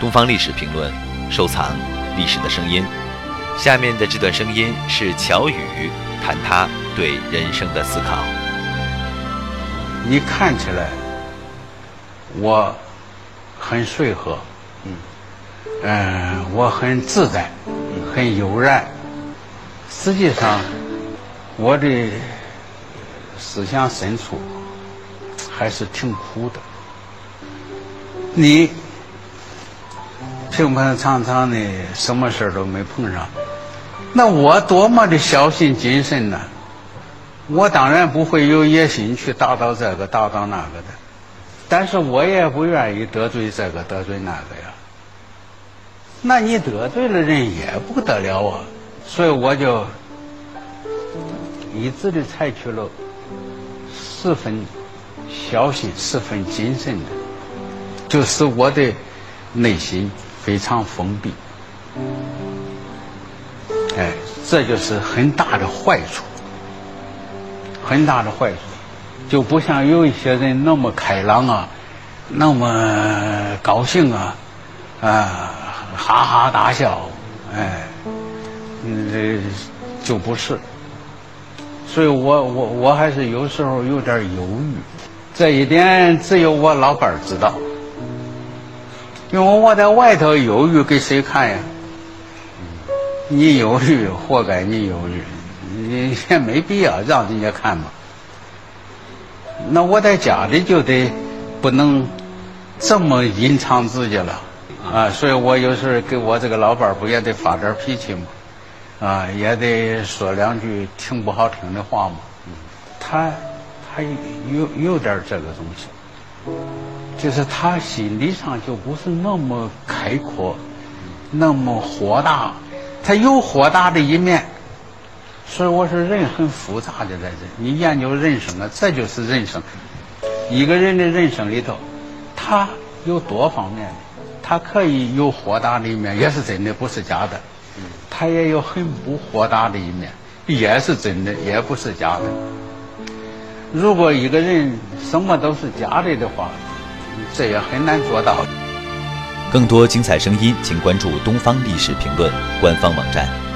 东方历史评论，收藏历史的声音。下面的这段声音是乔宇谈他对人生的思考。你看起来我很随和，嗯，嗯，我很自在，很悠然。实际上，我的思想深处还是挺苦的。你平平常常的，什么事儿都没碰上，那我多么的小心谨慎呢？我当然不会有野心去达到这个达到那个的，但是我也不愿意得罪这个得罪那个呀。那你得罪了人也不得了啊，所以我就一直的采取了十分小心、十分谨慎的，就使我的内心非常封闭。哎，这就是很大的坏处。很大的坏处，就不像有一些人那么开朗啊，那么高兴啊，啊，哈哈大笑，哎，嗯，就不是。所以我我我还是有时候有点犹豫，这一点只有我老伴儿知道，因为我在外头犹豫给谁看呀？你犹豫，活该你犹豫。你也没必要让人家看嘛。那我在家里就得不能这么隐藏自己了啊，所以我有时候给我这个老伴儿不也得发点脾气嘛，啊，也得说两句挺不好听的话嘛。他他有有点这个东西，就是他心理上就不是那么开阔，那么豁达，他有豁达的一面。所以我说，人很复杂的在这。你研究人生啊，这就是人生。一个人的人生里头，他有多方面的，他可以有豁达的一面，也是真的，不是假的。他也有很不豁达的一面，也是真的，也不是假的。如果一个人什么都是假的的话，这也很难做到。更多精彩声音，请关注《东方历史评论》官方网站。